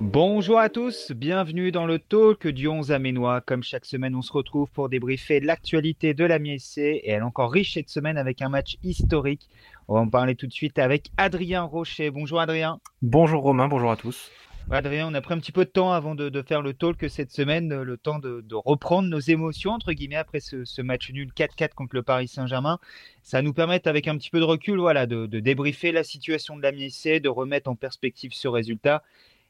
Bonjour à tous, bienvenue dans le talk du 11 Aménois. Comme chaque semaine, on se retrouve pour débriefer l'actualité de la MSC et elle est encore riche cette semaine avec un match historique. On va en parler tout de suite avec Adrien Rocher. Bonjour Adrien. Bonjour Romain, bonjour à tous. Adrien, on a pris un petit peu de temps avant de, faire le talk cette semaine, le temps de, reprendre nos émotions, entre guillemets, après ce, match nul 4-4 contre le Paris Saint-Germain. Ça nous permet, avec un petit peu de recul, voilà, de, débriefer la situation de la MSC, de remettre en perspective ce résultat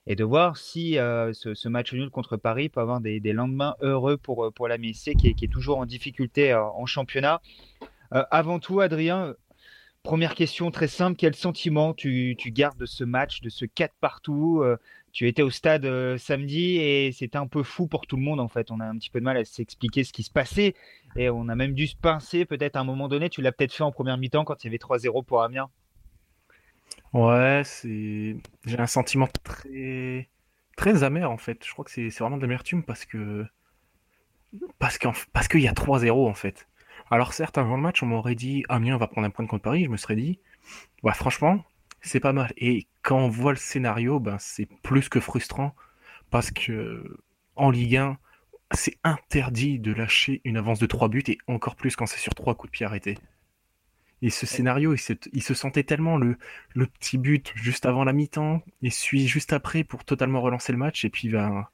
et de voir si euh, ce, match nul contre Paris peut avoir des, lendemains heureux pour, euh, pour la MSC qui est, toujours en difficulté euh, en championnat. avant tout, Adrien, première question très simple, quel sentiment tu, gardes de ce match, de ce 4 partout Tu étais au stade samedi et c'était un peu fou pour tout le monde en fait. On a un petit peu de mal à s'expliquer ce qui se passait et on a même dû se pincer peut-être à un moment donné. Tu l'as peut-être fait en première mi-temps quand il y avait 3-0 pour Amiens. Ouais, c'est. J'ai un sentiment très. très amer en fait. Je crois que c'est vraiment de l'amertume parce que. Parce parce qu'il y a 3-0 en fait. Alors certes, avant le match, on m'aurait dit Amiens va prendre un point contre Paris. Je me serais dit, franchement, c'est pas mal. Et quand on voit le scénario, ben c'est plus que frustrant parce que en Ligue 1, c'est interdit de lâcher une avance de 3 buts et encore plus quand c'est sur 3 coups de pied arrêtés. Et ce scénario, il se, sentait tellement le, petit but juste avant la mi-temps, et suit juste après pour totalement relancer le match. Et puis, ben,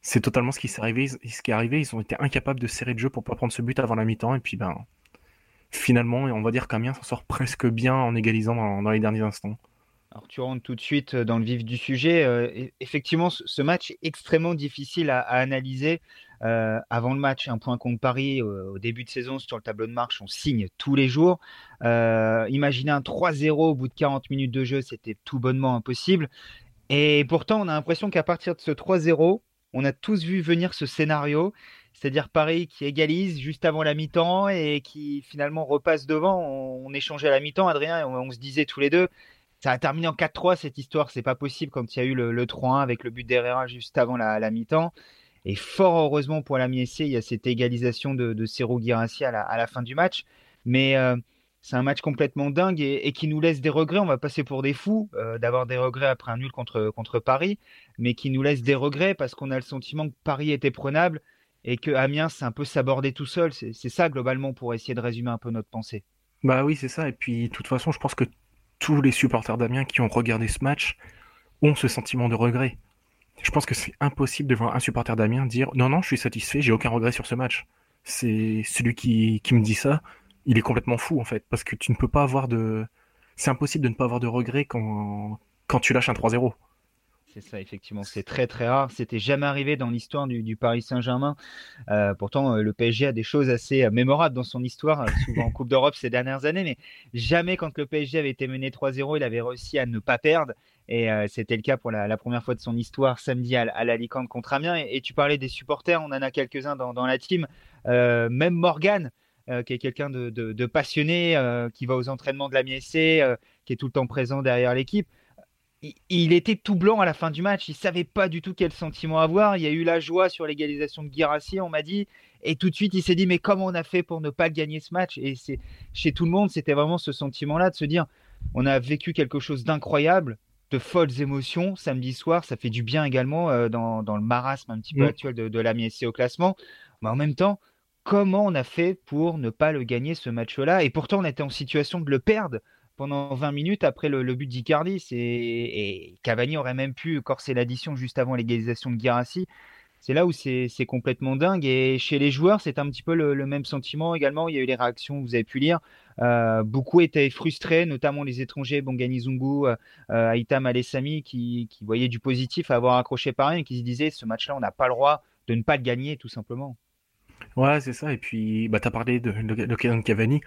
c'est totalement ce qui s'est arrivé. Ce qui est arrivé, ils ont été incapables de serrer le jeu pour pas prendre ce but avant la mi-temps. Et puis, ben, finalement, on va dire qu'Amiens s'en sort presque bien en égalisant dans, les derniers instants. Alors tu rentres tout de suite dans le vif du sujet. Euh, effectivement, ce match est extrêmement difficile à analyser. Euh, avant le match, un point contre Paris au début de saison sur le tableau de marche, on signe tous les jours. Euh, imaginez un 3-0 au bout de 40 minutes de jeu, c'était tout bonnement impossible. Et pourtant, on a l'impression qu'à partir de ce 3-0, on a tous vu venir ce scénario, c'est-à-dire Paris qui égalise juste avant la mi-temps et qui finalement repasse devant. On, échangeait à la mi-temps, Adrien, et on, se disait tous les deux, ça a terminé en 4-3 cette histoire, c'est pas possible quand il y a eu le, 3-1 avec le but d'Herrera juste avant la mi-temps. Et fort heureusement pour la MSC, il y a cette égalisation de, de Cerro Girassi à la, fin du match. Mais euh, c'est un match complètement dingue et, qui nous laisse des regrets. On va passer pour des fous euh, d'avoir des regrets après un nul contre, contre Paris, mais qui nous laisse des regrets parce qu'on a le sentiment que Paris était prenable et que Amiens s'est un peu sabordé tout seul. C'est ça globalement pour essayer de résumer un peu notre pensée. Bah oui, c'est ça. Et puis, de toute façon, je pense que tous les supporters d'Amiens qui ont regardé ce match ont ce sentiment de regret. Je pense que c'est impossible de voir un supporter d'Amiens dire non, non, je suis satisfait, j'ai aucun regret sur ce match. C'est celui qui, qui me dit ça, il est complètement fou en fait, parce que tu ne peux pas avoir de. C'est impossible de ne pas avoir de regret quand, quand tu lâches un 3-0. C'est ça, effectivement, c'est très très rare. C'était jamais arrivé dans l'histoire du, Paris Saint-Germain. Euh, pourtant, euh, le PSG a des choses assez euh, mémorables dans son histoire, souvent en Coupe d'Europe ces dernières années, mais jamais quand le PSG avait été mené 3-0, il avait réussi à ne pas perdre. Et c'était le cas pour la, première fois de son histoire samedi à, à l'Alicante contre Amiens. Et, tu parlais des supporters, on en a quelques-uns dans, la team. même Morgan, qui est quelqu'un de, passionné, qui va aux entraînements de la MSC, qui est tout le temps présent derrière l'équipe il était tout blanc à la fin du match. Il savait pas du tout quel sentiment avoir. Il y a eu la joie sur l'égalisation de Guirassi, on m'a dit. Et tout de suite, il s'est dit, mais comment on a fait pour ne pas gagner ce match? Et c'est chez tout le monde, c'était vraiment ce sentiment-là de se dire, on a vécu quelque chose d'incroyable, de folles émotions samedi soir. Ça fait du bien également euh, dans, le marasme un petit peu mm. actuel de, de l'AMI au classement. Mais en même temps, comment on a fait pour ne pas le gagner ce match-là? Et pourtant, on était en situation de le perdre pendant 20 minutes après le, but d'Icardi. Et Cavani aurait même pu corser l'addition juste avant l'égalisation de Guirassi. C'est là où c'est complètement dingue. Et chez les joueurs, c'est un petit peu le, même sentiment également. Il y a eu les réactions, vous avez pu lire. Euh, beaucoup étaient frustrés, notamment les étrangers, Bongani Zungu, euh, euh Aitam Alessami, qui, qui voyaient du positif à avoir accroché Paris et qui se disaient ce match-là, on n'a pas le droit de ne pas le gagner, tout simplement. Ouais, c'est ça. Et puis, bah, as parlé de l'occasion de Cavani.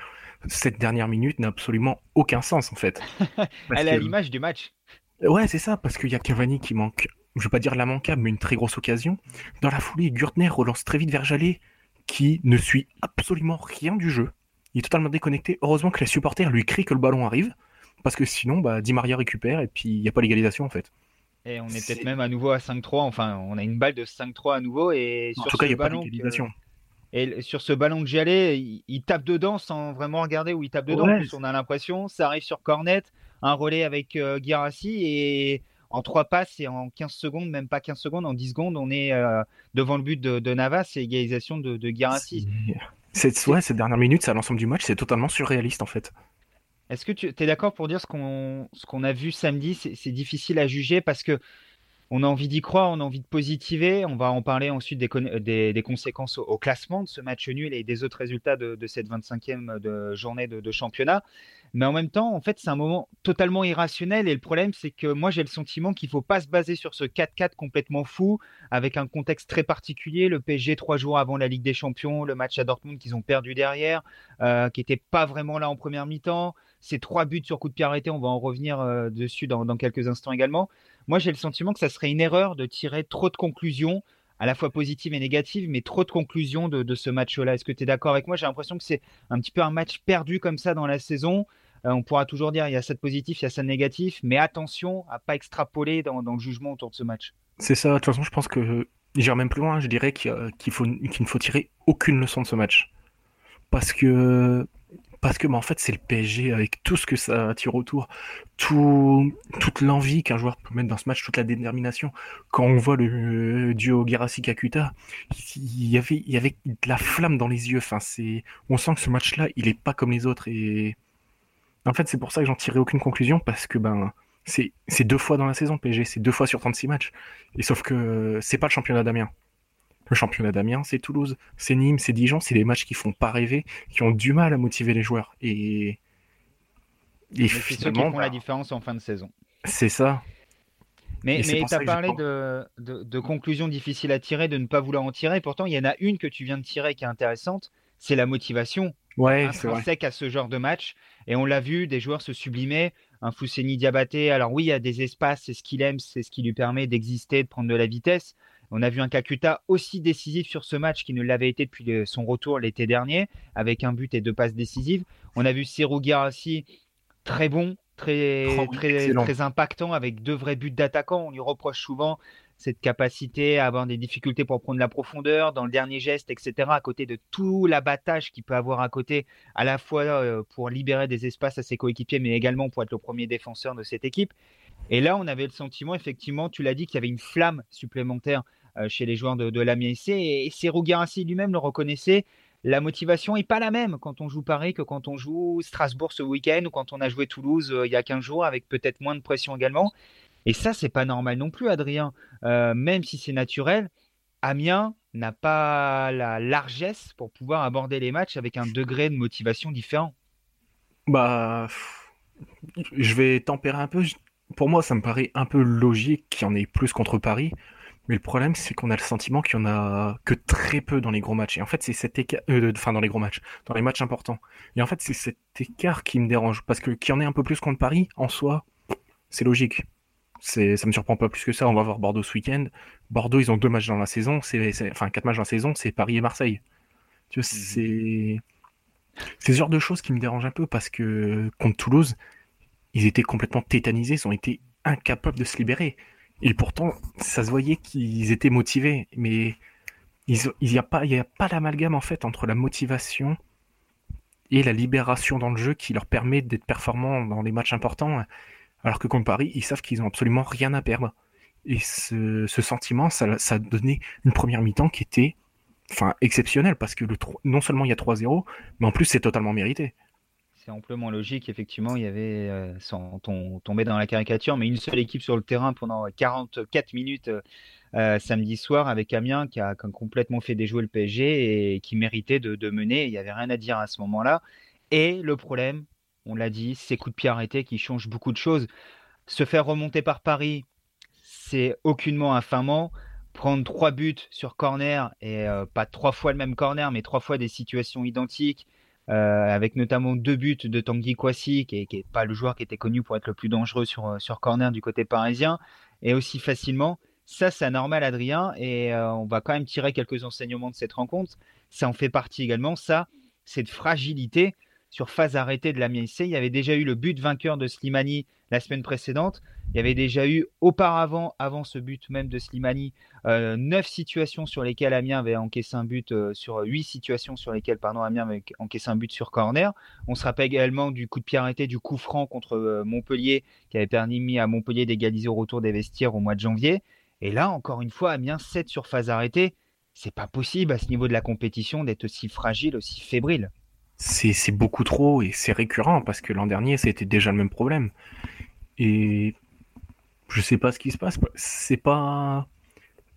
Cette dernière minute n'a absolument aucun sens, en fait. Elle est à l'image du match. Ouais, c'est ça, parce qu'il y a Cavani qui manque, je vais pas dire l'immanquable, mais une très grosse occasion. Dans la foulée, Gürtner relance très vite vers Jallet, qui ne suit absolument rien du jeu. Il est totalement déconnecté. Heureusement que les supporters lui crient que le ballon arrive, parce que sinon, bah, Di Maria récupère, et puis il n'y a pas l'égalisation, en fait. Et on est, peut-être même à nouveau à 5-3, enfin, on a une balle de 5-3 à nouveau, et en tout cas, il n'y a pas d'égalisation. Et sur ce ballon de Jallet, il, tape dedans sans vraiment regarder où il tape dedans. on a l'impression, ça arrive sur Cornet, un relais avec euh, Girassi et en trois passes et en 15 secondes, même pas 15 secondes, en 10 secondes, on est euh, devant le but de, Navas et égalisation de, de Girassi. Cette, ouais, cette dernière minute, c'est à l'ensemble du match, c'est totalement surréaliste en fait. Est-ce que tu es d'accord pour dire ce qu'on qu'on a vu samedi C'est difficile à juger parce que on a envie d'y croire, on a envie de positiver. On va en parler ensuite des, conséquences au, classement de ce match nul et des autres résultats de, cette 25e de journée de, championnat. Mais en même temps, en fait, c'est un moment totalement irrationnel. Et le problème, c'est que moi, j'ai le sentiment qu'il ne faut pas se baser sur ce 4-4 complètement fou, avec un contexte très particulier. Le PSG, trois jours avant la Ligue des Champions, le match à Dortmund qu'ils ont perdu derrière, euh, qui n'était pas vraiment là en première mi-temps. Ces trois buts sur coup de pied arrêté, on va en revenir euh, dessus dans quelques instants également. Moi, j'ai le sentiment que ça serait une erreur de tirer trop de conclusions, à la fois positives et négatives, mais trop de conclusions de, ce match-là. Est-ce que tu es d'accord avec moi? J'ai l'impression que c'est un petit peu un match perdu comme ça dans la saison. Euh, on pourra toujours dire il y a ça de positif, il y a ça de négatif, mais attention à pas extrapoler dans, le jugement autour de ce match. C'est ça, de toute façon, je pense que j'irai même plus loin, je dirais qu'il ne faut tirer aucune leçon de ce match. Parce que parce que bah, en fait c'est le PSG avec tout ce que ça attire autour, tout, toute l'envie qu'un joueur peut mettre dans ce match, toute la détermination. Quand on voit le, duo Gerassi Kakuta, il y avait de la flamme dans les yeux. Enfin on sent que ce match-là il est pas comme les autres et en fait c'est pour ça que j'en tirerai aucune conclusion parce que ben c'est deux fois dans la saison PSG, c'est deux fois sur 36 matchs. Et sauf que c'est pas le championnat d'Amiens. Le championnat d'Amiens, c'est Toulouse, c'est Nîmes, c'est Dijon, c'est des matchs qui font pas rêver, qui ont du mal à motiver les joueurs. Et, et finalement, font la bah, différence en fin de saison. C'est ça. Mais, tu as parlé de, de, conclusions difficiles à tirer, de ne pas vouloir en tirer. Pourtant, il y en a une que tu viens de tirer qui est intéressante, c'est la motivation ouais, intrinsèque à ce genre de match. Et on l'a vu, des joueurs se sublimer. Un Fousseni Diabaté, alors oui, il y a des espaces, c'est ce qu'il aime, c'est ce qui lui permet d'exister, de prendre de la vitesse. On a vu un Kakuta aussi décisif sur ce match qu'il ne l'avait été depuis son retour l'été dernier, avec un but et deux passes décisives. On a vu Serou Girassi très bon, très, oh très, très impactant, avec deux vrais buts d'attaquant. On lui reproche souvent cette capacité à avoir des difficultés pour prendre la profondeur dans le dernier geste, etc. À côté de tout l'abattage qu'il peut avoir à côté, à la fois euh, pour libérer des espaces à ses coéquipiers, mais également pour être le premier défenseur de cette équipe. Et là, on avait le sentiment, effectivement, tu l'as dit, qu'il y avait une flamme supplémentaire chez les joueurs de, de l'Amiens IC. Et, et ainsi lui-même le reconnaissait. La motivation n'est pas la même quand on joue Paris que quand on joue Strasbourg ce week-end ou quand on a joué Toulouse euh, il y a 15 jours avec peut-être moins de pression également. Et ça, c'est pas normal non plus, Adrien. Euh, même si c'est naturel, Amiens n'a pas la largesse pour pouvoir aborder les matchs avec un degré de motivation différent. Bah, je vais tempérer un peu. Pour moi, ça me paraît un peu logique qu'il y en ait plus contre Paris. Mais le problème, c'est qu'on a le sentiment qu'il y en a que très peu dans les gros matchs. Et en fait, c'est cet écart, euh, enfin dans les gros matchs, dans les matchs importants. Et en fait, c'est cet écart qui me dérange, parce que qu'il y en ait un peu plus contre Paris, en soi, c'est logique. C'est, ça me surprend pas plus que ça. On va voir Bordeaux ce week-end. Bordeaux, ils ont deux matchs dans la saison, c'est, enfin quatre matchs dans la saison, c'est Paris et Marseille. Tu vois, mhm. c'est, c'est ce genre de choses qui me dérangent un peu parce que contre Toulouse, ils étaient complètement tétanisés, ils ont été incapables de se libérer. Et pourtant, ça se voyait qu'ils étaient motivés. Mais il n'y a pas, pas l'amalgame en fait entre la motivation et la libération dans le jeu qui leur permet d'être performants dans les matchs importants. Alors que contre Paris, ils savent qu'ils ont absolument rien à perdre. Et ce, sentiment, ça, a donné une première mi-temps qui était exceptionnelle parce que non seulement il y a 3-0, mais en plus c'est totalement mérité c'est amplement logique. Effectivement, il y avait, euh, sans tomber dans la caricature, mais une seule équipe sur le terrain pendant 44 minutes euh, euh, samedi soir avec Amiens qui a, complètement fait déjouer le PSG et qui méritait de, mener. Il n'y avait rien à dire à ce moment-là. Et le problème, on l'a dit, c'est coups de pied arrêtés qui changent beaucoup de choses. Se faire remonter par Paris, c'est aucunement infamant. Prendre trois buts sur corner et pas trois fois le même corner, mais trois fois des situations identiques euh, avec notamment deux buts de Tanguy Kwasi, qui n'est pas le joueur qui était connu pour être le plus dangereux sur, euh, sur corner du côté parisien, et aussi facilement. Ça, c'est normal, Adrien, et euh, on va quand même tirer quelques enseignements de cette rencontre. Ça en fait partie également, ça, cette fragilité sur phase arrêtée de la IC. Il y avait déjà eu le but vainqueur de Slimani la semaine précédente. Il y avait déjà eu auparavant, avant ce but même de Slimani, euh, neuf situations sur lesquelles Amiens avait encaissé un but, euh, sur huit situations sur lesquelles pardon, Amiens avait encaissé un but sur corner. On se rappelle également du coup de pied arrêté, du coup franc contre euh, Montpellier, qui avait permis à Montpellier d'égaliser au retour des vestiaires au mois de janvier. Et là, encore une fois, Amiens 7 sur phase arrêtée. C'est pas possible à ce niveau de la compétition d'être aussi fragile, aussi fébrile. C'est beaucoup trop et c'est récurrent parce que l'an dernier, c'était déjà le même problème. Et je sais pas ce qui se passe. C'est pas.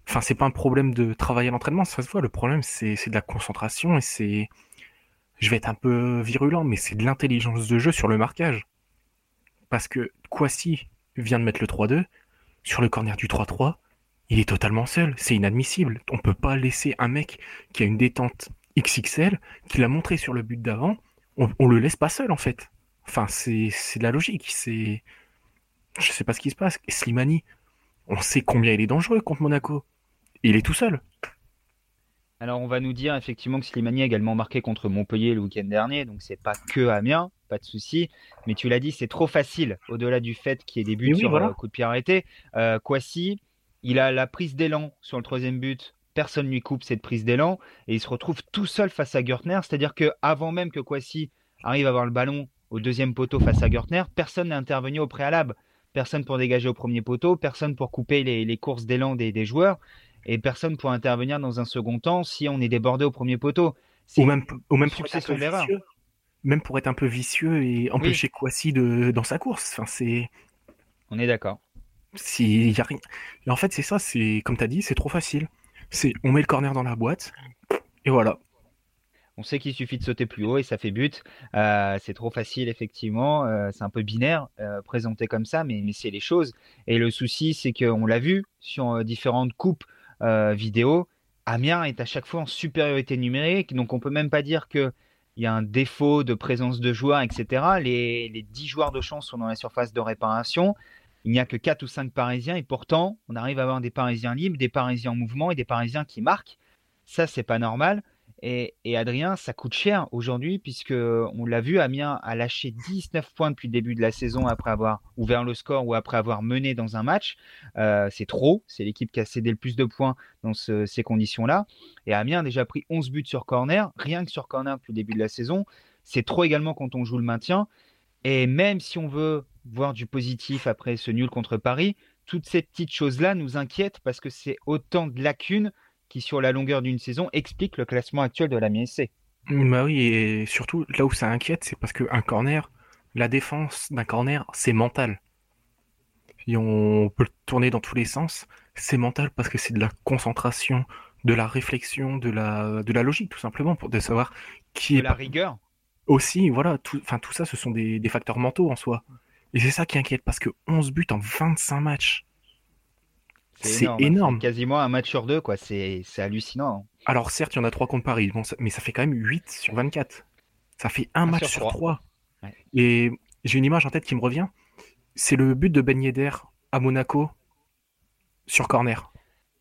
Enfin, c'est pas un problème de travailler à l'entraînement, ça se voit. Le problème, c'est de la concentration et c'est. Je vais être un peu virulent, mais c'est de l'intelligence de jeu sur le marquage. Parce que Kwasi vient de mettre le 3-2. Sur le corner du 3-3, il est totalement seul. C'est inadmissible. On peut pas laisser un mec qui a une détente XXL, qui l'a montré sur le but d'avant, on, on, le laisse pas seul en fait. Enfin, c'est de la logique. C'est je sais pas ce qui se passe. Slimani, on sait combien il est dangereux contre Monaco. Il est tout seul. Alors on va nous dire effectivement que Slimani a également marqué contre Montpellier le week-end dernier, donc c'est pas que Amiens, pas de souci. Mais tu l'as dit, c'est trop facile, au-delà du fait qu'il y ait des buts sur voilà. coup de pied arrêté. Euh, Kwasi, il a la prise d'élan sur le troisième but, personne lui coupe cette prise d'élan, et il se retrouve tout seul face à Gertner, c'est-à-dire que avant même que Kwasi arrive à avoir le ballon au deuxième poteau face à Gertner, personne n'est intervenu au préalable personne pour dégager au premier poteau, personne pour couper les, courses d'élan des, joueurs, et personne pour intervenir dans un second temps si on est débordé au premier poteau. Ou même, ou même pour être vicieux, même pour être un peu vicieux et empêcher oui. de, dans sa course. Enfin, c'est. On est d'accord. Si y a rien. Et en fait, c'est ça. C'est comme tu as dit, c'est trop facile. On met le corner dans la boîte et voilà. On sait qu'il suffit de sauter plus haut et ça fait but. Euh, c'est trop facile, effectivement. Euh, c'est un peu binaire euh, présenté comme ça, mais, c'est les choses. Et le souci, c'est qu'on l'a vu sur différentes coupes vidéo. Amiens est à chaque fois en supériorité numérique, donc on peut même pas dire que il y a un défaut de présence de joueurs, etc. Les, les 10 joueurs de chance sont dans la surface de réparation. Il n'y a que 4 ou 5 Parisiens et pourtant, on arrive à avoir des Parisiens libres, des Parisiens en mouvement et des Parisiens qui marquent. Ça, c'est pas normal. Et, Adrien, ça coûte cher aujourd'hui, puisque on l'a vu, Amiens a lâché 19 points depuis le début de la saison après avoir ouvert le score ou après avoir mené dans un match. Euh, c'est trop, c'est l'équipe qui a cédé le plus de points dans ces conditions-là. Et Amiens a déjà pris 11 buts sur corner, rien que sur corner depuis le début de la saison. C'est trop également quand on joue le maintien. Et même si on veut voir du positif après ce nul contre Paris, toutes ces petites choses-là nous inquiètent parce que c'est autant de lacunes qui, sur la longueur d'une saison, explique le classement actuel de la MSC. Bah oui, et surtout, là où ça inquiète, c'est parce qu'un corner, la défense d'un corner, c'est mental. Et on peut le tourner dans tous les sens. C'est mental parce que c'est de la concentration, de la réflexion, de la, de la logique, tout simplement, pour de savoir qui de est. la rigueur. Aussi, voilà, tout, tout ça, ce sont des, des facteurs mentaux en soi. Et c'est ça qui inquiète parce que 11 buts en 25 matchs. C'est énorme. Quasiment un match sur deux, quoi. C'est hallucinant. Hein. Alors, certes, il y en a trois contre Paris, mais ça fait quand même 8 sur 24. Ça fait un, match sur 3. Et j'ai une image en tête qui me revient. C'est le but de Ben Yedder à Monaco sur corner.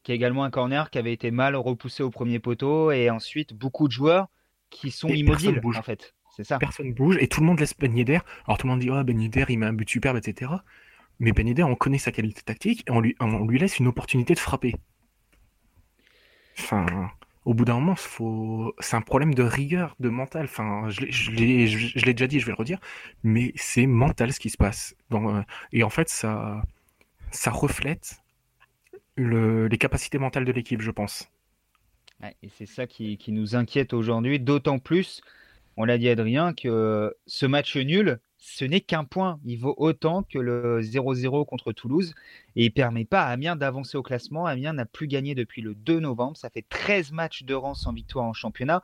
Qui est également un corner qui avait été mal repoussé au premier poteau et ensuite beaucoup de joueurs qui sont immobiles en fait. C'est ça. Personne bouge et tout le monde laisse Ben Yedder. Alors tout le monde dit oh, Ben Yedder il met un but superbe etc. Mais Ben Yedder, on connaît sa qualité tactique et on lui, on lui laisse une opportunité de frapper. Enfin, au bout d'un moment, faut... c'est un problème de rigueur, de mental. Enfin, je l'ai déjà dit, je vais le redire, mais c'est mental ce qui se passe. Et en fait, ça, ça reflète le... les capacités mentales de l'équipe, je pense. et c'est ça qui, qui, nous inquiète aujourd'hui, d'autant plus, on l'a dit Adrien, que ce match nul, ce n'est qu'un point. Il vaut autant que le 0-0 contre Toulouse et il permet pas à Amiens d'avancer au classement. Amiens n'a plus gagné depuis le 2 novembre. Ça fait 13 matchs de rang sans victoire en championnat.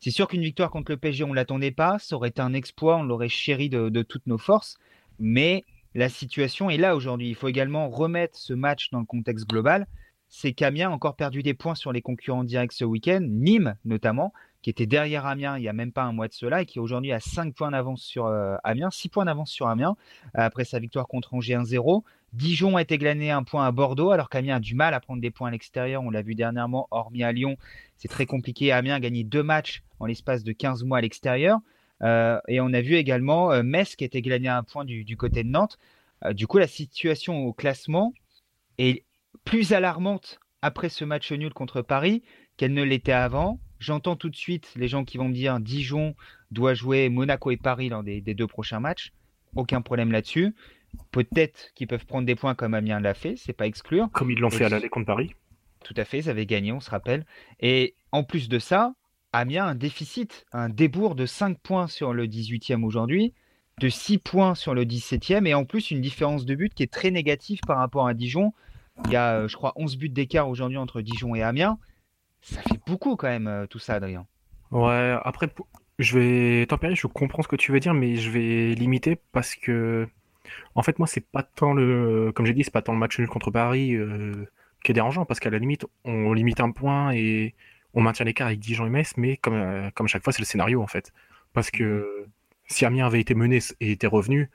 C'est sûr qu'une victoire contre le PSG, on ne l'attendait pas. Ça aurait été un exploit, on l'aurait chéri de, de, toutes nos forces. Mais la situation est là aujourd'hui. Il faut également remettre ce match dans le contexte global. C'est qu'Amiens a encore perdu des points sur les concurrents directs ce week-end, Nîmes notamment, qui était derrière Amiens il n'y a même pas un mois de cela et qui aujourd'hui a 5 points d'avance sur euh, Amiens, 6 points d'avance sur Amiens euh, après sa victoire contre Angers 1-0. Dijon a été glané un point à Bordeaux alors qu'Amiens a du mal à prendre des points à l'extérieur. On l'a vu dernièrement, hormis à Lyon, c'est très compliqué. Amiens a gagné deux matchs en l'espace de 15 mois à l'extérieur. et on a vu également Metz qui était gagné un point du, côté de Nantes. du coup, la situation au classement est plus alarmante après ce match nul contre Paris qu'elle ne l'était avant. J'entends tout de suite les gens qui vont me dire Dijon doit jouer Monaco et Paris dans des, deux prochains matchs. Aucun problème là-dessus. Peut-être qu'ils peuvent prendre des points comme Amiens l'a fait, c'est pas exclure. Comme ils l'ont fait à l'aller contre Paris. Tout à fait, ils avaient gagné, on se rappelle. Et en plus de ça, Amiens a un déficit, un débours de 5 points sur le 18e aujourd'hui, de 6 points sur le 17e, et en plus une différence de but qui est très négative par rapport à Dijon. Il y a, euh, je crois, 11 buts d'écart aujourd'hui entre Dijon et Amiens. Ça fait beaucoup quand même, euh, tout ça, Adrien. Ouais, après, je vais tempérer, je comprends ce que tu veux dire, mais je vais limiter parce que, en fait, moi, c'est pas tant le, comme j'ai dit, c'est pas tant le match nul contre Paris euh, qui est dérangeant, parce qu'à la limite, on limite un point et on maintient l'écart avec Dijon et mais comme, euh, comme chaque fois, c'est le scénario, en fait. Parce que si Amiens avait été mené et était revenu,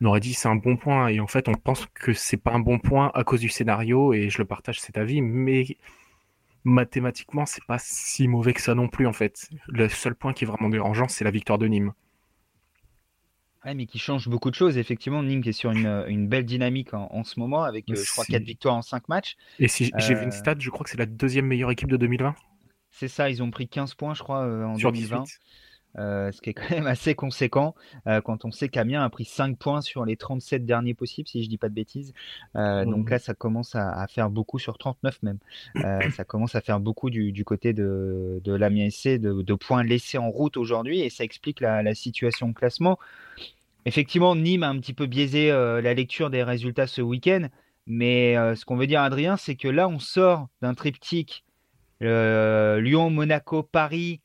on aurait dit c'est un bon point, et en fait, on pense que c'est pas un bon point à cause du scénario, et je le partage cet avis, mais mathématiquement, c'est pas si mauvais que ça non plus en fait. Le seul point qui est vraiment dérangeant, c'est la victoire de Nîmes. Ouais, mais qui change beaucoup de choses. Effectivement, Nîmes est sur une, belle dynamique en, ce moment avec, euh, je crois, 4 victoires en 5 matchs. Et si j'ai vu une euh, stat, je crois que c'est la deuxième meilleure équipe de 2020. C'est ça, ils ont pris 15 points, je crois, euh, en 2020. Euh, ce qui est quand même assez conséquent euh, quand on sait qu'Amiens a pris 5 points sur les 37 derniers possibles, si je dis pas de bêtises. Euh, donc là, ça commence à, faire beaucoup sur 39 même. ça commence à faire beaucoup du, côté de, de l'Amiens SC, de, points laissés en route aujourd'hui, et ça explique la, situation de classement. Effectivement, Nîmes a un petit peu biaisé la lecture des résultats ce week-end, mais ce qu'on veut dire, Adrien, c'est que là, on sort d'un triptyque Lyon, Monaco, Paris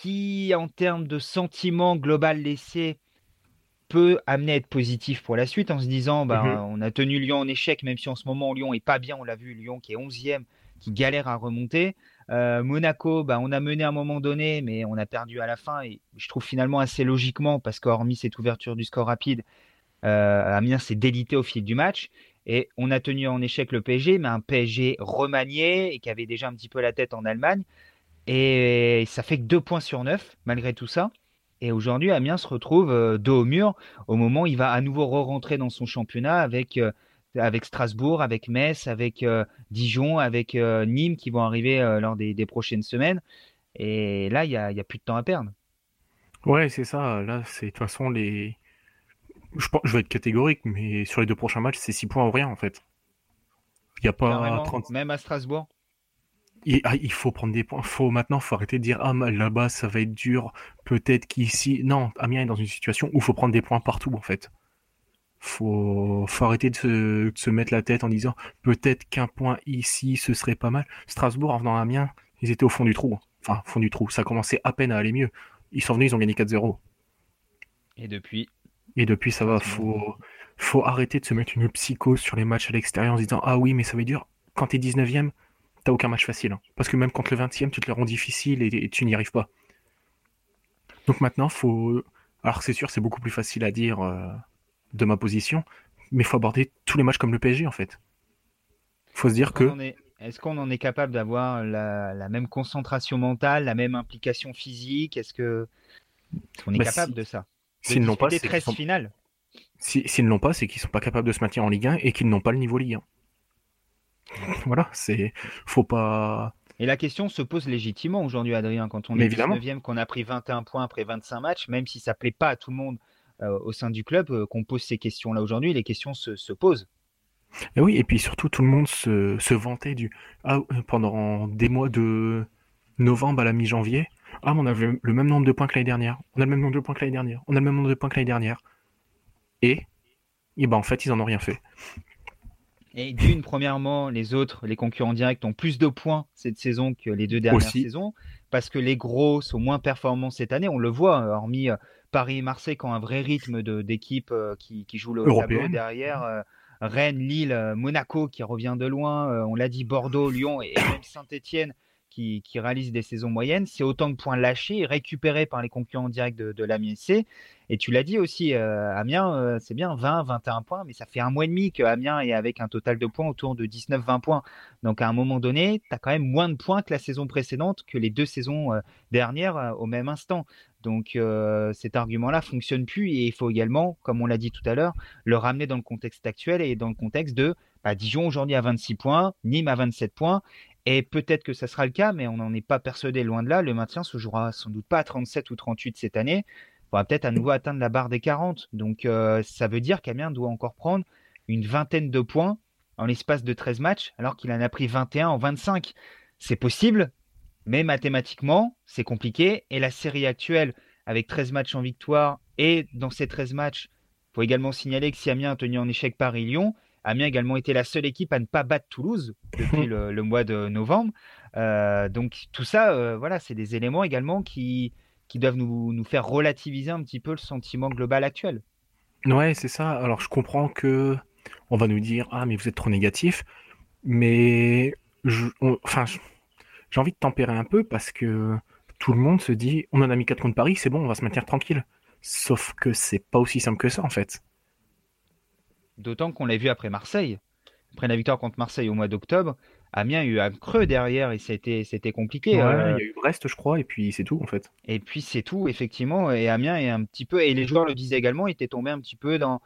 qui, en termes de sentiment global laissé, peut amener à être positif pour la suite en se disant bah, on a tenu Lyon en échec, même si en ce moment Lyon est pas bien, on l'a vu, Lyon qui est 11e, qui galère à remonter. Euh, Monaco, bah, on a mené à un moment donné, mais on a perdu à la fin. Et je trouve finalement assez logiquement, parce qu'hormis cette ouverture du score rapide, euh, Amiens s'est délité au fil du match. Et on a tenu en échec le PSG, mais un PSG remanié et qui avait déjà un petit peu la tête en Allemagne. Et ça fait que 2 points sur 9, malgré tout ça. Et aujourd'hui, Amiens se retrouve euh, dos au mur au moment où il va à nouveau re-rentrer dans son championnat avec, euh, avec Strasbourg, avec Metz, avec euh, Dijon, avec Nîmes qui vont arriver lors des, prochaines semaines. Et là, il n'y a, a, plus de temps à perdre. Ouais, c'est ça. Là, c'est de toute façon les. Je, pense, je vais être catégorique, mais sur les deux prochains matchs, c'est 6 points ou rien en fait. Il n'y a pas 30... Même à Strasbourg ah, il, faut prendre des points. Faut maintenant, faut arrêter de dire ah là-bas ça va être dur. Peut-être qu'ici, non, Amiens est dans une situation où il faut prendre des points partout en fait. Faut, faut arrêter de se, mettre la tête en disant peut-être qu'un point ici ce serait pas mal. Strasbourg en venant à Amiens, ils étaient au fond du trou. Enfin, au fond du trou. Ça commençait à peine à aller mieux. Ils sont venus, ils ont gagné 4-0. Et depuis? Et depuis ça va. Faut, faut arrêter de se mettre une psychose sur les matchs à l'extérieur en se disant ah oui mais ça va être dur. Quand t'es 19ème t'as aucun match facile. Hein. Parce que même contre le 20e, tu te le rends difficile et, tu n'y arrives pas. Donc maintenant, faut. Alors c'est sûr, c'est beaucoup plus facile à dire euh, de ma position, mais il faut aborder tous les matchs comme le PSG en fait. faut se dire que. Est-ce qu'on en est capable d'avoir la, même concentration mentale, la même implication physique? Est-ce que on est bah, capable de ça? S'ils n'ont pas, c'est S'ils ne l'ont pas, c'est qu'ils sont pas capables de se maintenir en Ligue 1 et qu'ils n'ont pas le niveau Ligue 1. Voilà, c'est faut pas. Et la question se pose légitimement aujourd'hui, Adrien, quand on est 19e, qu'on a pris 21 points après 25 matchs, même si ça plaît pas à tout le monde euh, au sein du club, euh, qu'on pose ces questions-là aujourd'hui, les questions se, posent. Et oui, et puis surtout, tout le monde se, vantait du. Ah, euh, pendant des mois de novembre à la mi-janvier, ah, on avait le même nombre de points que l'année dernière, on a le même nombre de points que l'année dernière, on a le même nombre de points que l'année dernière. Et, et ben en fait, ils en ont rien fait. Et d'une, premièrement, les autres, les concurrents directs, ont plus de points cette saison que les deux dernières saisons, parce que les gros sont moins performants cette année. On le voit, hormis euh, Paris et Marseille qui ont un vrai rythme d'équipe euh, qui, qui joue le tableau derrière. Euh, Rennes, Lille, Monaco qui revient de loin, on l'a dit, Bordeaux, Lyon et même Saint-Etienne qui, réalisent des saisons moyennes. C'est autant de points lâchés récupérés par les concurrents directs de, de l'Amiens C. Et tu l'as dit aussi, euh, Amiens, euh, c'est bien 20, 21 points, mais ça fait un mois et demi que Amiens est avec un total de points autour de 19, 20 points. Donc à un moment donné, tu as quand même moins de points que la saison précédente, que les deux saisons euh, dernières au même instant. Donc cet argument-là fonctionne plus et il faut également, comme on l'a dit tout à l'heure, le ramener dans le contexte actuel et dans le contexte de bah, Dijon aujourd'hui à 26 points, Nîmes à 27 points. Et peut-être que ça sera le cas, mais on n'en est pas persuadé loin de là. Le maintien se jouera sans doute pas à 37 ou 38 cette année. On va peut-être à nouveau atteindre la barre des 40. Donc euh, ça veut dire qu'Amiens doit encore prendre une vingtaine de points en l'espace de 13 matchs, alors qu'il en a pris 21 en 25. C'est possible, mais mathématiquement, c'est compliqué. Et la série actuelle, avec 13 matchs en victoire, et dans ces 13 matchs, il faut également signaler que si Amiens a tenu en échec Paris-Lyon, Amiens a également été la seule équipe à ne pas battre Toulouse depuis le, mois de novembre. Euh, donc tout ça, euh, voilà, c'est des éléments également qui, qui doivent nous, nous, faire relativiser un petit peu le sentiment global actuel. Ouais, c'est ça. Alors je comprends que on va nous dire ah mais vous êtes trop négatif, mais je, enfin j'ai envie de tempérer un peu parce que tout le monde se dit on en a mis 4 contre Paris, c'est bon, on va se maintenir tranquille. Sauf que c'est pas aussi simple que ça en fait. D'autant qu'on l'a vu après Marseille. Après la victoire contre Marseille au mois d'octobre, Amiens a eu un creux derrière et c'était c'était compliqué. Ouais, euh. Il y a eu Brest, je crois, et puis c'est tout en fait. Et puis c'est tout, effectivement. Et Amiens est un petit peu, et les joueurs le disaient également, étaient tombés un petit peu dans,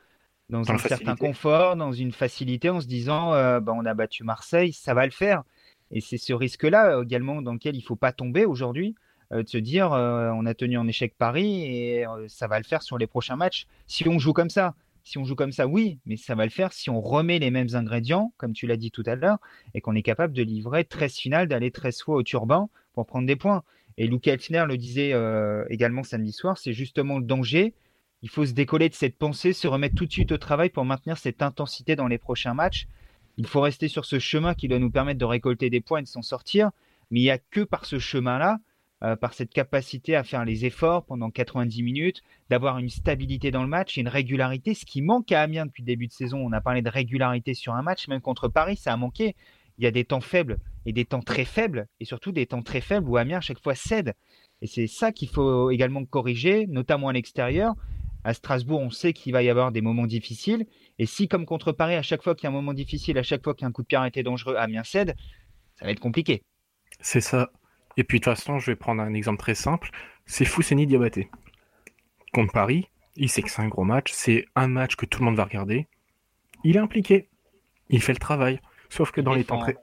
dans, un certain confort, dans une facilité, en se disant euh, bah, on a battu Marseille, ça va le faire. Et c'est ce risque-là également dans lequel il ne faut pas tomber aujourd'hui, euh, de se dire on a tenu en échec Paris et ça va le faire sur les prochains matchs. Si on joue comme ça, si on joue comme ça, oui, mais ça va le faire si on remet les mêmes ingrédients, comme tu l'as dit tout à l'heure, et qu'on est capable de livrer 13 finales, d'aller 13 fois au turban pour prendre des points. Et Luke Altiner le disait euh, également samedi soir, c'est justement le danger. Il faut se décoller de cette pensée, se remettre tout de suite au travail pour maintenir cette intensité dans les prochains matchs. Il faut rester sur ce chemin qui doit nous permettre de récolter des points et de s'en sortir. Mais il n'y a que par ce chemin-là euh, par cette capacité à faire les efforts pendant 90 minutes, d'avoir une stabilité dans le match et une régularité, ce qui manque à Amiens depuis le début de saison. On a parlé de régularité sur un match, même contre Paris, ça a manqué. Il y a des temps faibles et des temps très faibles, et surtout des temps très faibles où Amiens à chaque fois cède. Et c'est ça qu'il faut également corriger, notamment à l'extérieur. À Strasbourg, on sait qu'il va y avoir des moments difficiles. Et si, comme contre Paris, à chaque fois qu'il y a un moment difficile, à chaque fois qu'il y a un coup de pied arrêté dangereux, Amiens cède, ça va être compliqué. C'est ça. Et puis de toute façon, je vais prendre un exemple très simple. C'est Fousseni Diabaté. Contre Paris, il sait que c'est un gros match. C'est un match que tout le monde va regarder. Il est impliqué. Il fait le travail. Sauf que dans les, temps très,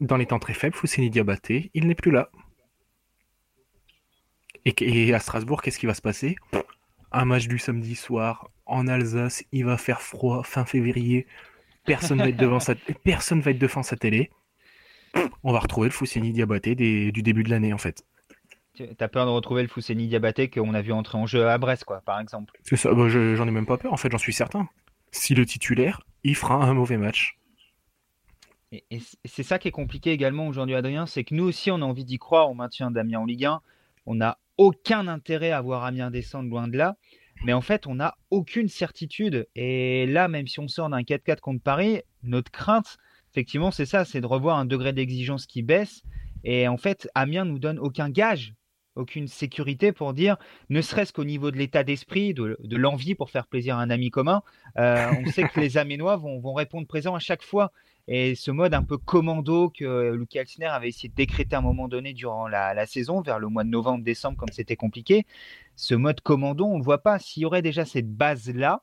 dans les temps très faibles, Fousseni Diabaté, il n'est plus là. Et, à Strasbourg, qu'est-ce qui va se passer? Un match du samedi soir en Alsace, il va faire froid fin février. Personne va être devant sa, personne va être devant sa télé on va retrouver le Fousseni Diabaté du début de l'année en fait. T'as peur de retrouver le Fousseni Diabaté qu'on a vu entrer en jeu à Brest, quoi, par exemple C'est ça, bah, j'en ai même pas peur, en fait, j'en suis certain. Si le titulaire, il fera un mauvais match. Et, c'est ça qui est compliqué également aujourd'hui, Adrien, c'est que nous aussi, on a envie d'y croire au maintien d'Amiens en Ligue 1. On n'a aucun intérêt à voir Amiens descendre loin de là. Mais en fait, on n'a aucune certitude. Et là, même si on sort d'un 4-4 contre Paris, notre crainte, effectivement, c'est ça, c'est de revoir un degré d'exigence qui baisse. Et en fait, Amiens nous donne aucun gage, aucune sécurité pour dire, ne serait-ce qu'au niveau de l'état d'esprit, de, l'envie pour faire plaisir à un ami commun, euh, on sait que les Aménois vont, répondre présent à chaque fois. Et ce mode un peu commando que Lucky Altiner avait essayé de décréter à un moment donné durant la, saison, vers le mois de novembre-décembre, quand c'était compliqué, ce mode commando, on ne voit pas. S'il y aurait déjà cette base-là,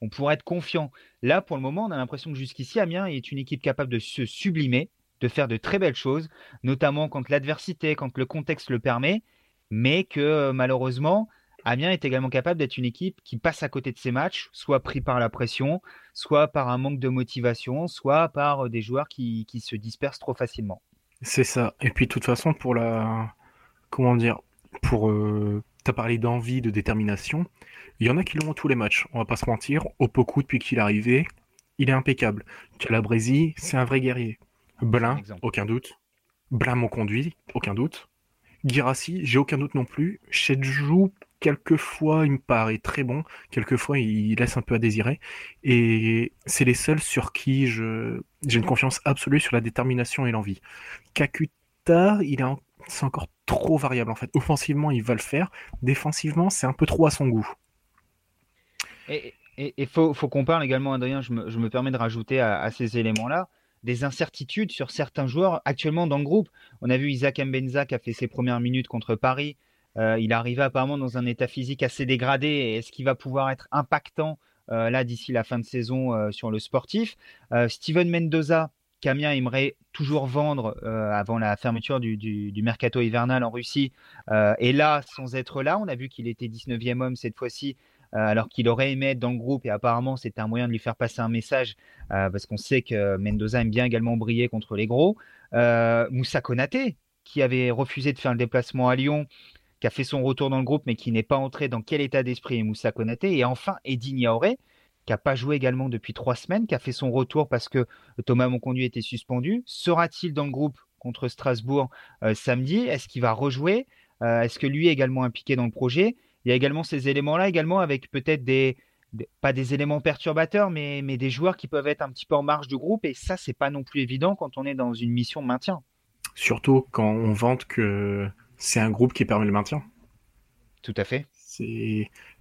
on pourrait être confiant. Là, pour le moment, on a l'impression que jusqu'ici, Amiens est une équipe capable de se sublimer, de faire de très belles choses, notamment quand l'adversité, quand le contexte le permet, mais que euh, malheureusement, Amiens est également capable d'être une équipe qui passe à côté de ses matchs, soit pris par la pression, soit par un manque de motivation, soit par euh, des joueurs qui, se dispersent trop facilement. C'est ça. Et puis, de toute façon, pour la. Comment dire Pour. Euh, tu as parlé d'envie, de détermination. Il y en a qui l'ont tous les matchs, on va pas se mentir. Opoku, depuis qu'il est arrivé, il est impeccable. Calabresi, c'est un vrai guerrier. Blin, aucun doute. Blin mon conduit, aucun doute. Girassi, j'ai aucun doute non plus. Shedjou, quelquefois, il me paraît très bon. Quelquefois, il laisse un peu à désirer. Et c'est les seuls sur qui je, j'ai une confiance absolue sur la détermination et l'envie. Kakuta, il est c'est encore trop variable en fait. Offensivement, il va le faire. Défensivement, c'est un peu trop à son goût. Et il faut, qu'on parle également, Adrien, je me, permets de rajouter à, ces éléments-là, des incertitudes sur certains joueurs actuellement dans le groupe. On a vu Isaac Mbenza qui a fait ses premières minutes contre Paris. il est arrivé apparemment dans un état physique assez dégradé. Est-ce qu'il va pouvoir être impactant là d'ici la fin de saison sur le sportif? Steven Mendoza, Camien aimerait toujours vendre avant la fermeture du, mercato hivernal en Russie. et là, sans être là, on a vu qu'il était 19e homme cette fois-ci. alors qu'il aurait aimé être dans le groupe et apparemment c'était un moyen de lui faire passer un message parce qu'on sait que Mendoza aime bien également briller contre les gros. Moussa Konaté qui avait refusé de faire le déplacement à Lyon, qui a fait son retour dans le groupe mais qui n'est pas entré dans quel état d'esprit est Moussa Konaté? Et enfin Eddie Niaoré qui n'a pas joué également depuis trois semaines, qui a fait son retour parce que Thomas Monconduit était suspendu. Sera-t-il dans le groupe contre Strasbourg euh, samedi? Est-ce qu'il va rejouer? Euh, Est-ce que lui est également impliqué dans le projet? Il y a également ces éléments-là, également avec peut-être des, pas des éléments perturbateurs, mais, mais des joueurs qui peuvent être un petit peu en marge du groupe. Et ça, c'est pas non plus évident quand on est dans une mission de maintien. Surtout quand on vante que c'est un groupe qui permet le maintien. Tout à fait.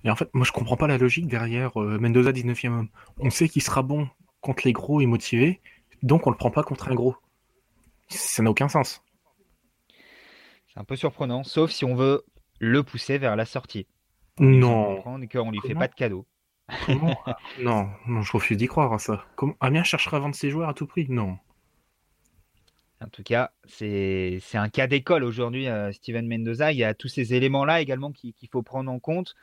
Et en fait, moi je comprends pas la logique derrière euh, Mendoza 19e homme. On sait qu'il sera bon contre les gros et motivé, donc on le prend pas contre un gros. Ça n'a aucun sens. C'est un peu surprenant, sauf si on veut le pousser vers la sortie. Non. Qu'on lui fait pas de cadeau. non, non, je refuse d'y croire à ça. Comment Amiens cherchera à vendre ses joueurs à tout prix? Non. En tout cas, c'est un cas d'école aujourd'hui, euh, Steven Mendoza. Il y a tous ces éléments-là également qu'il faut prendre en compte.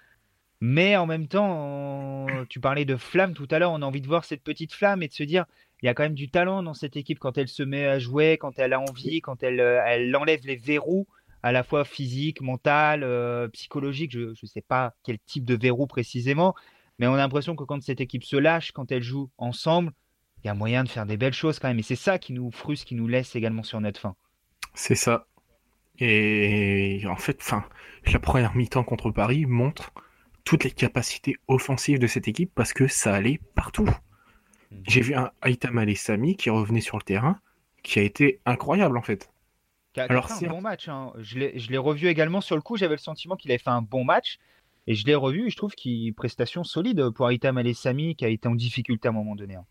Mais en même temps, tu parlais de flamme tout à l'heure. On a envie de voir cette petite flamme et de se dire, il y a quand même du talent dans cette équipe quand elle se met à jouer, quand elle a envie, quand elle, euh, elle enlève les verrous à la fois physique, mental, euh, psychologique. Je ne sais pas quel type de verrou précisément, mais on a l'impression que quand cette équipe se lâche, quand elle joue ensemble, il y a moyen de faire des belles choses quand même. Et c'est ça qui nous frustre, qui nous laisse également sur notre fin. C'est ça. Et en fait, fin, la première mi-temps contre Paris montre toutes les capacités offensives de cette équipe parce que ça allait partout. Mhm. J'ai vu un Aitam Sami qui revenait sur le terrain, qui a été incroyable en fait. Alors c'est un bon match. Hein. Je l'ai revu également sur le coup. J'avais le sentiment qu'il avait fait un bon match. Et je l'ai revu et je trouve qu'il prestation solide pour Aitam Sami qui a été en difficulté à un moment donné. Hein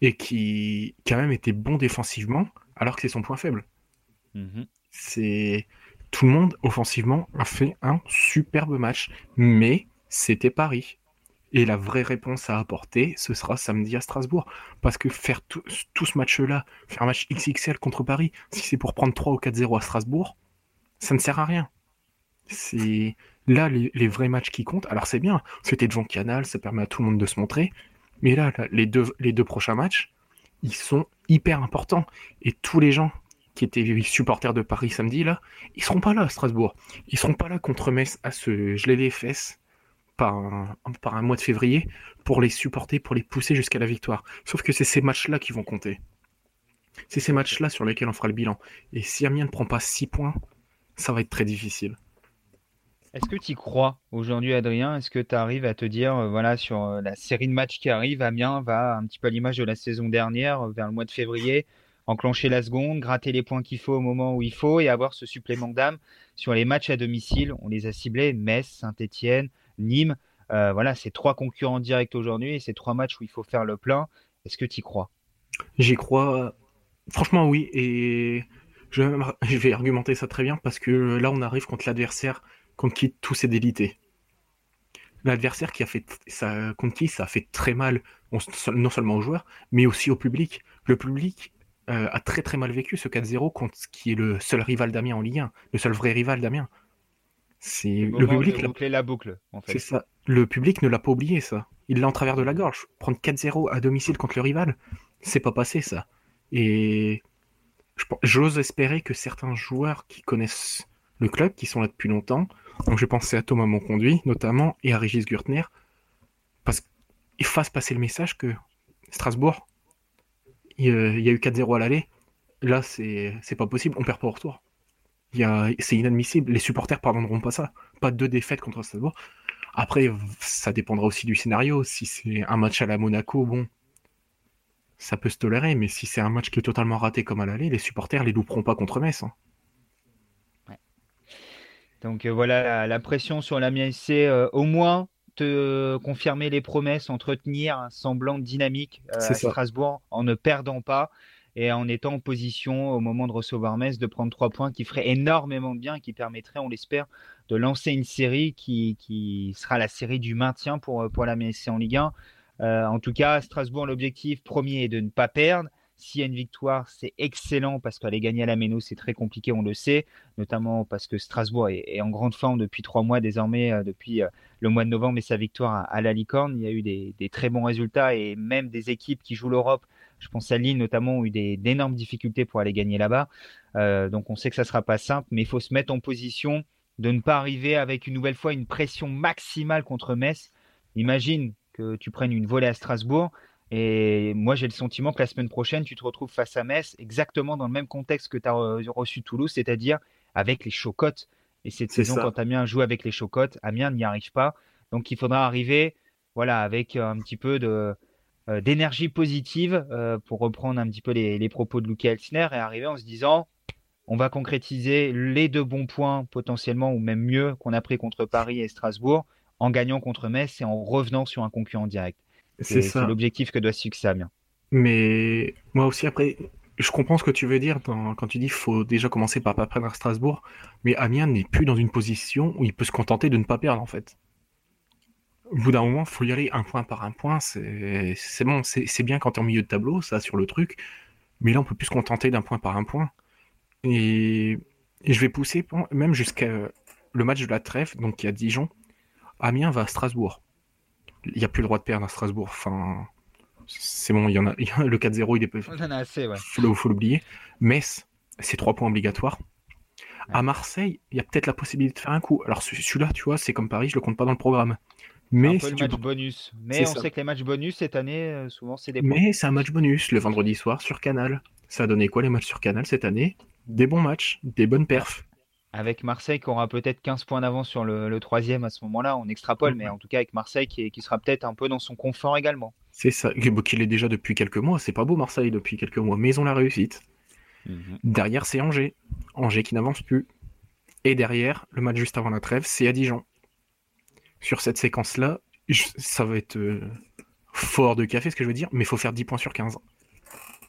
et qui quand même était bon défensivement, alors que c'est son point faible. Mhm. C'est tout le monde offensivement a fait un superbe match, mais c'était Paris. Et la vraie réponse à apporter, ce sera samedi à Strasbourg. Parce que faire tout, ce match-là, faire un match XXL contre Paris, si c'est pour prendre 3 ou 4-0 à Strasbourg, ça ne sert à rien. C'est là les, vrais matchs qui comptent. Alors c'est bien, c'était devant Canal, ça permet à tout le monde de se montrer. Mais là, les, deux, les deux prochains matchs, ils sont hyper importants. Et tous les gens qui étaient supporters de Paris samedi, là, ils seront pas là à Strasbourg. Ils seront pas là contre Metz à se geler les fesses par un, mois de février pour les supporter, pour les pousser jusqu'à la victoire. Sauf que c'est ces matchs-là qui vont compter. C'est ces matchs-là sur lesquels on fera le bilan. Et si Amiens ne prend pas 6 points, ça va être très difficile. Est-ce que tu y crois aujourd'hui, Adrien? Est-ce que tu arrives à te dire, euh, voilà, sur euh, la série de matchs qui arrive, Amiens va un petit peu à l'image de la saison dernière, euh, vers le mois de février, enclencher la seconde, gratter les points qu'il faut au moment où il faut et avoir ce supplément d'âme sur les matchs à domicile? On les a ciblés Metz, Saint-Etienne, Nîmes. voilà, c'est trois concurrents directs aujourd'hui et c'est trois matchs où il faut faire le plein. Est-ce que tu y crois? J'y crois. Franchement, oui. Et je vais argumenter ça très bien parce que là, on arrive contre l'adversaire contre qui tout s'est délité. L'adversaire qui a fait ça, contre qui ça a fait très mal, non seulement aux joueurs, mais aussi au public. Le public euh, a très très mal vécu ce 4-0 contre ce qui est le seul rival d'Amiens en Ligue 1, le seul vrai rival d'Amiens. C'est le, public. la boucle. C'est ça. Le public ne l'a pas oublié ça. Il l'a en travers de la gorge. Prendre 4-0 à domicile contre le rival, c'est pas passé ça. Et j'ose espérer que certains joueurs qui connaissent le club, qui sont là depuis longtemps, donc j'ai pensé à Thomas Monconduit notamment et à Régis Gurtner parce qu'ils fassent passer le message que Strasbourg, il, y a eu 4-0 à l'aller. Là, c'est pas possible, on perd pas au retour. C'est inadmissible, les supporters pardonneront pas ça. Pas deux défaites contre Strasbourg. Après, ça dépendra aussi du scénario. Si c'est un match à la Monaco, bon, ça peut se tolérer, mais si c'est un match qui est totalement raté comme à l'aller, les supporters les louperont pas contre Metz. Hein. Donc euh, voilà, la, pression sur l'Amiens c'est euh, au moins te confirmer les promesses, entretenir un semblant de dynamique euh, à Strasbourg en ne perdant pas. Et en étant en position au moment de recevoir Metz de prendre trois points qui ferait énormément de bien, qui permettrait, on l'espère, de lancer une série qui, qui, sera la série du maintien pour, pour la MSC en Ligue 1. Euh, en tout cas, Strasbourg, l'objectif premier est de ne pas perdre. S'il y a une victoire, c'est excellent parce qu'aller gagner à la Méno, c'est très compliqué, on le sait, notamment parce que Strasbourg est, en grande forme depuis trois mois désormais, euh, depuis euh, le mois de novembre et sa victoire à, la Licorne. Il y a eu des, très bons résultats et même des équipes qui jouent l'Europe, je pense à Lille notamment, ont eu d'énormes difficultés pour aller gagner là-bas. donc on sait que ça ne sera pas simple, mais il faut se mettre en position de ne pas arriver avec une nouvelle fois une pression maximale contre Metz. Imagine que tu prennes une volée à Strasbourg. Et moi, j'ai le sentiment que la semaine prochaine, tu te retrouves face à Metz exactement dans le même contexte que tu as reçu Toulouse, c'est-à-dire avec les chocottes. Et cette saison, quand Amiens joue avec les chocottes, Amiens n'y arrive pas. Donc, il faudra arriver voilà, avec un petit peu de, euh, d'énergie positive euh, pour reprendre un petit peu les, propos de Luca Elsner et arriver en se disant on va concrétiser les deux bons points potentiellement ou même mieux qu'on a pris contre Paris et Strasbourg en gagnant contre Metz et en revenant sur un concurrent direct. C'est l'objectif que doit se fixer Amiens. Mais moi aussi, après, je comprends ce que tu veux dire quand tu dis qu'il faut déjà commencer par pas perdre à Strasbourg, mais Amiens n'est plus dans une position où il peut se contenter de ne pas perdre en fait. Au bout d'un moment, il faut y aller un point par un point. C'est bon, c'est bien quand tu es en milieu de tableau, ça sur le truc, mais là on peut plus se contenter d'un point par un point. Et, et je vais pousser même jusqu'à le match de la trêve, donc il y a Dijon. Amiens va à Strasbourg. Il n'y a plus le droit de perdre à Strasbourg. Enfin, c'est bon, il y en a. le 4-0, il est. Il en a assez, ouais. Faut, faut l'oublier. Metz, c'est trois points obligatoires. À Marseille, il y a peut-être la possibilité de faire un coup. Alors celui-là, tu vois, c'est comme Paris, je le compte pas dans le programme. Mais un peu le match bonus. Mais on sait que les matchs bonus cette année, euh, souvent, c'est des points. Mais c'est un match bonus le vendredi soir sur Canal. Ça a donné quoi les matchs sur Canal cette année? Des bons matchs, des bonnes perfs avec Marseille qui aura peut-être 15 points d'avance sur le, troisième à ce moment-là, on extrapole, mais en tout cas avec Marseille qui, sera peut-être un peu dans son confort également. C'est ça, qu'il est déjà depuis quelques mois, c'est pas beau Marseille depuis quelques mois, mais ils ont la réussite. Mhm. Derrière c'est Angers, Angers qui n'avance plus. Et derrière, le match juste avant la trêve, c'est à Dijon. Sur cette séquence-là, ça va être euh, fort de café ce que je veux dire, mais il faut faire 10 points sur 15.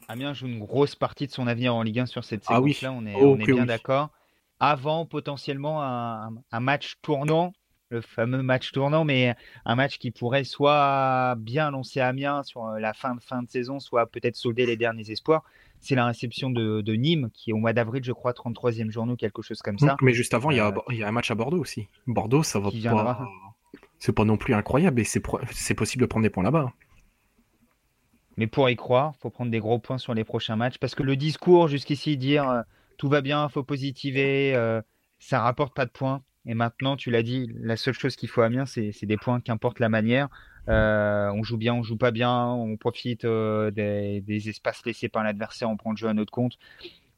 Amiens joue une grosse partie de son avenir en Ligue 1 sur cette séquence-là, on est, oh, bien d'accord avant potentiellement un, match tournant, le fameux match tournant, mais un match qui pourrait soit bien lancer Amiens sur euh, la fin de, fin de saison, soit peut-être solder les derniers espoirs. C'est la réception de, Nîmes, qui est au mois d'avril, je crois, 33e journaux, quelque chose comme ça. Mais juste avant, il y, a, euh, un match à Bordeaux aussi. Bordeaux, ça va pas. C'est pas non plus incroyable et c'est possible de prendre des points là-bas. Mais pour y croire, faut prendre des gros points sur les prochains matchs parce que le discours jusqu'ici, dire euh, tout va bien, faut positiver, euh, ça rapporte pas de points. Et maintenant, tu l'as dit, la seule chose qu'il faut à Amiens, c'est des points, qu'importe la manière. Euh, on joue bien, on joue pas bien, on profite des, espaces laissés par l'adversaire, on prend le jeu à notre compte.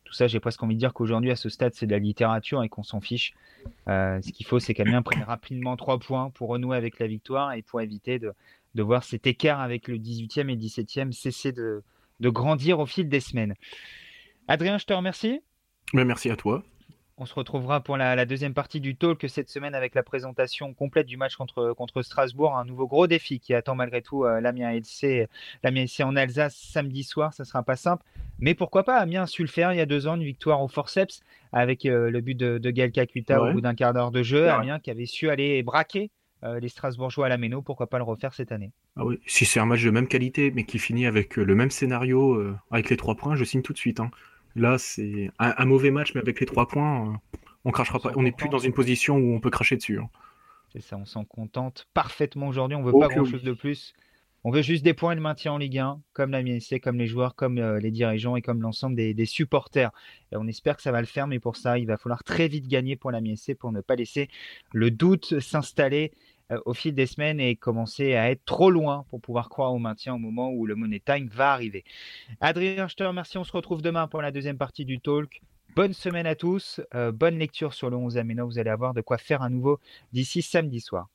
Tout ça, j'ai presque envie de dire qu'aujourd'hui, à ce stade, c'est de la littérature et qu'on s'en fiche. ce qu'il faut, c'est qu'Amiens prenne rapidement trois points pour renouer avec la victoire et pour éviter de, voir cet écart avec le 18e et 17e cesser de, de grandir au fil des semaines. Adrien, je te remercie. Mais merci à toi. On se retrouvera pour la, deuxième partie du talk cette semaine avec la présentation complète du match contre, contre Strasbourg. Un nouveau gros défi qui attend malgré tout euh, l'Amiens LC, l'Amiens LC en Alsace samedi soir. Ça sera pas simple. Mais pourquoi pas Amiens a su le faire il y a deux ans, une victoire au forceps avec euh, le but de, de Gaël Kakuta au bout d'un quart d'heure de jeu. Amiens qui avait su aller braquer euh, les Strasbourgeois à la Méno. Pourquoi pas le refaire cette année? Ah oui. Si c'est un match de même qualité mais qui finit avec le même scénario, avec les trois points, je signe tout de suite. Hein. Là, c'est un, mauvais match, mais avec les trois points, euh, on crachera pas. On n'est plus dans une position où on peut cracher dessus. Hein. C'est ça, on s'en contente parfaitement aujourd'hui. On veut pas grand chose de plus. On veut juste des points et le maintien en Ligue 1, comme la MSC, comme les joueurs, comme euh, les dirigeants et comme l'ensemble des, supporters. Et on espère que ça va le faire, mais pour ça, il va falloir très vite gagner pour la MSC pour ne pas laisser le doute s'installer au fil des semaines et commencer à être trop loin pour pouvoir croire au maintien au moment où le Money Time va arriver. Adrien, je te remercie. On se retrouve demain pour la deuxième partie du talk. Bonne semaine à tous. Euh, bonne lecture sur le 11 Aména. Vous allez avoir de quoi faire à nouveau d'ici samedi soir.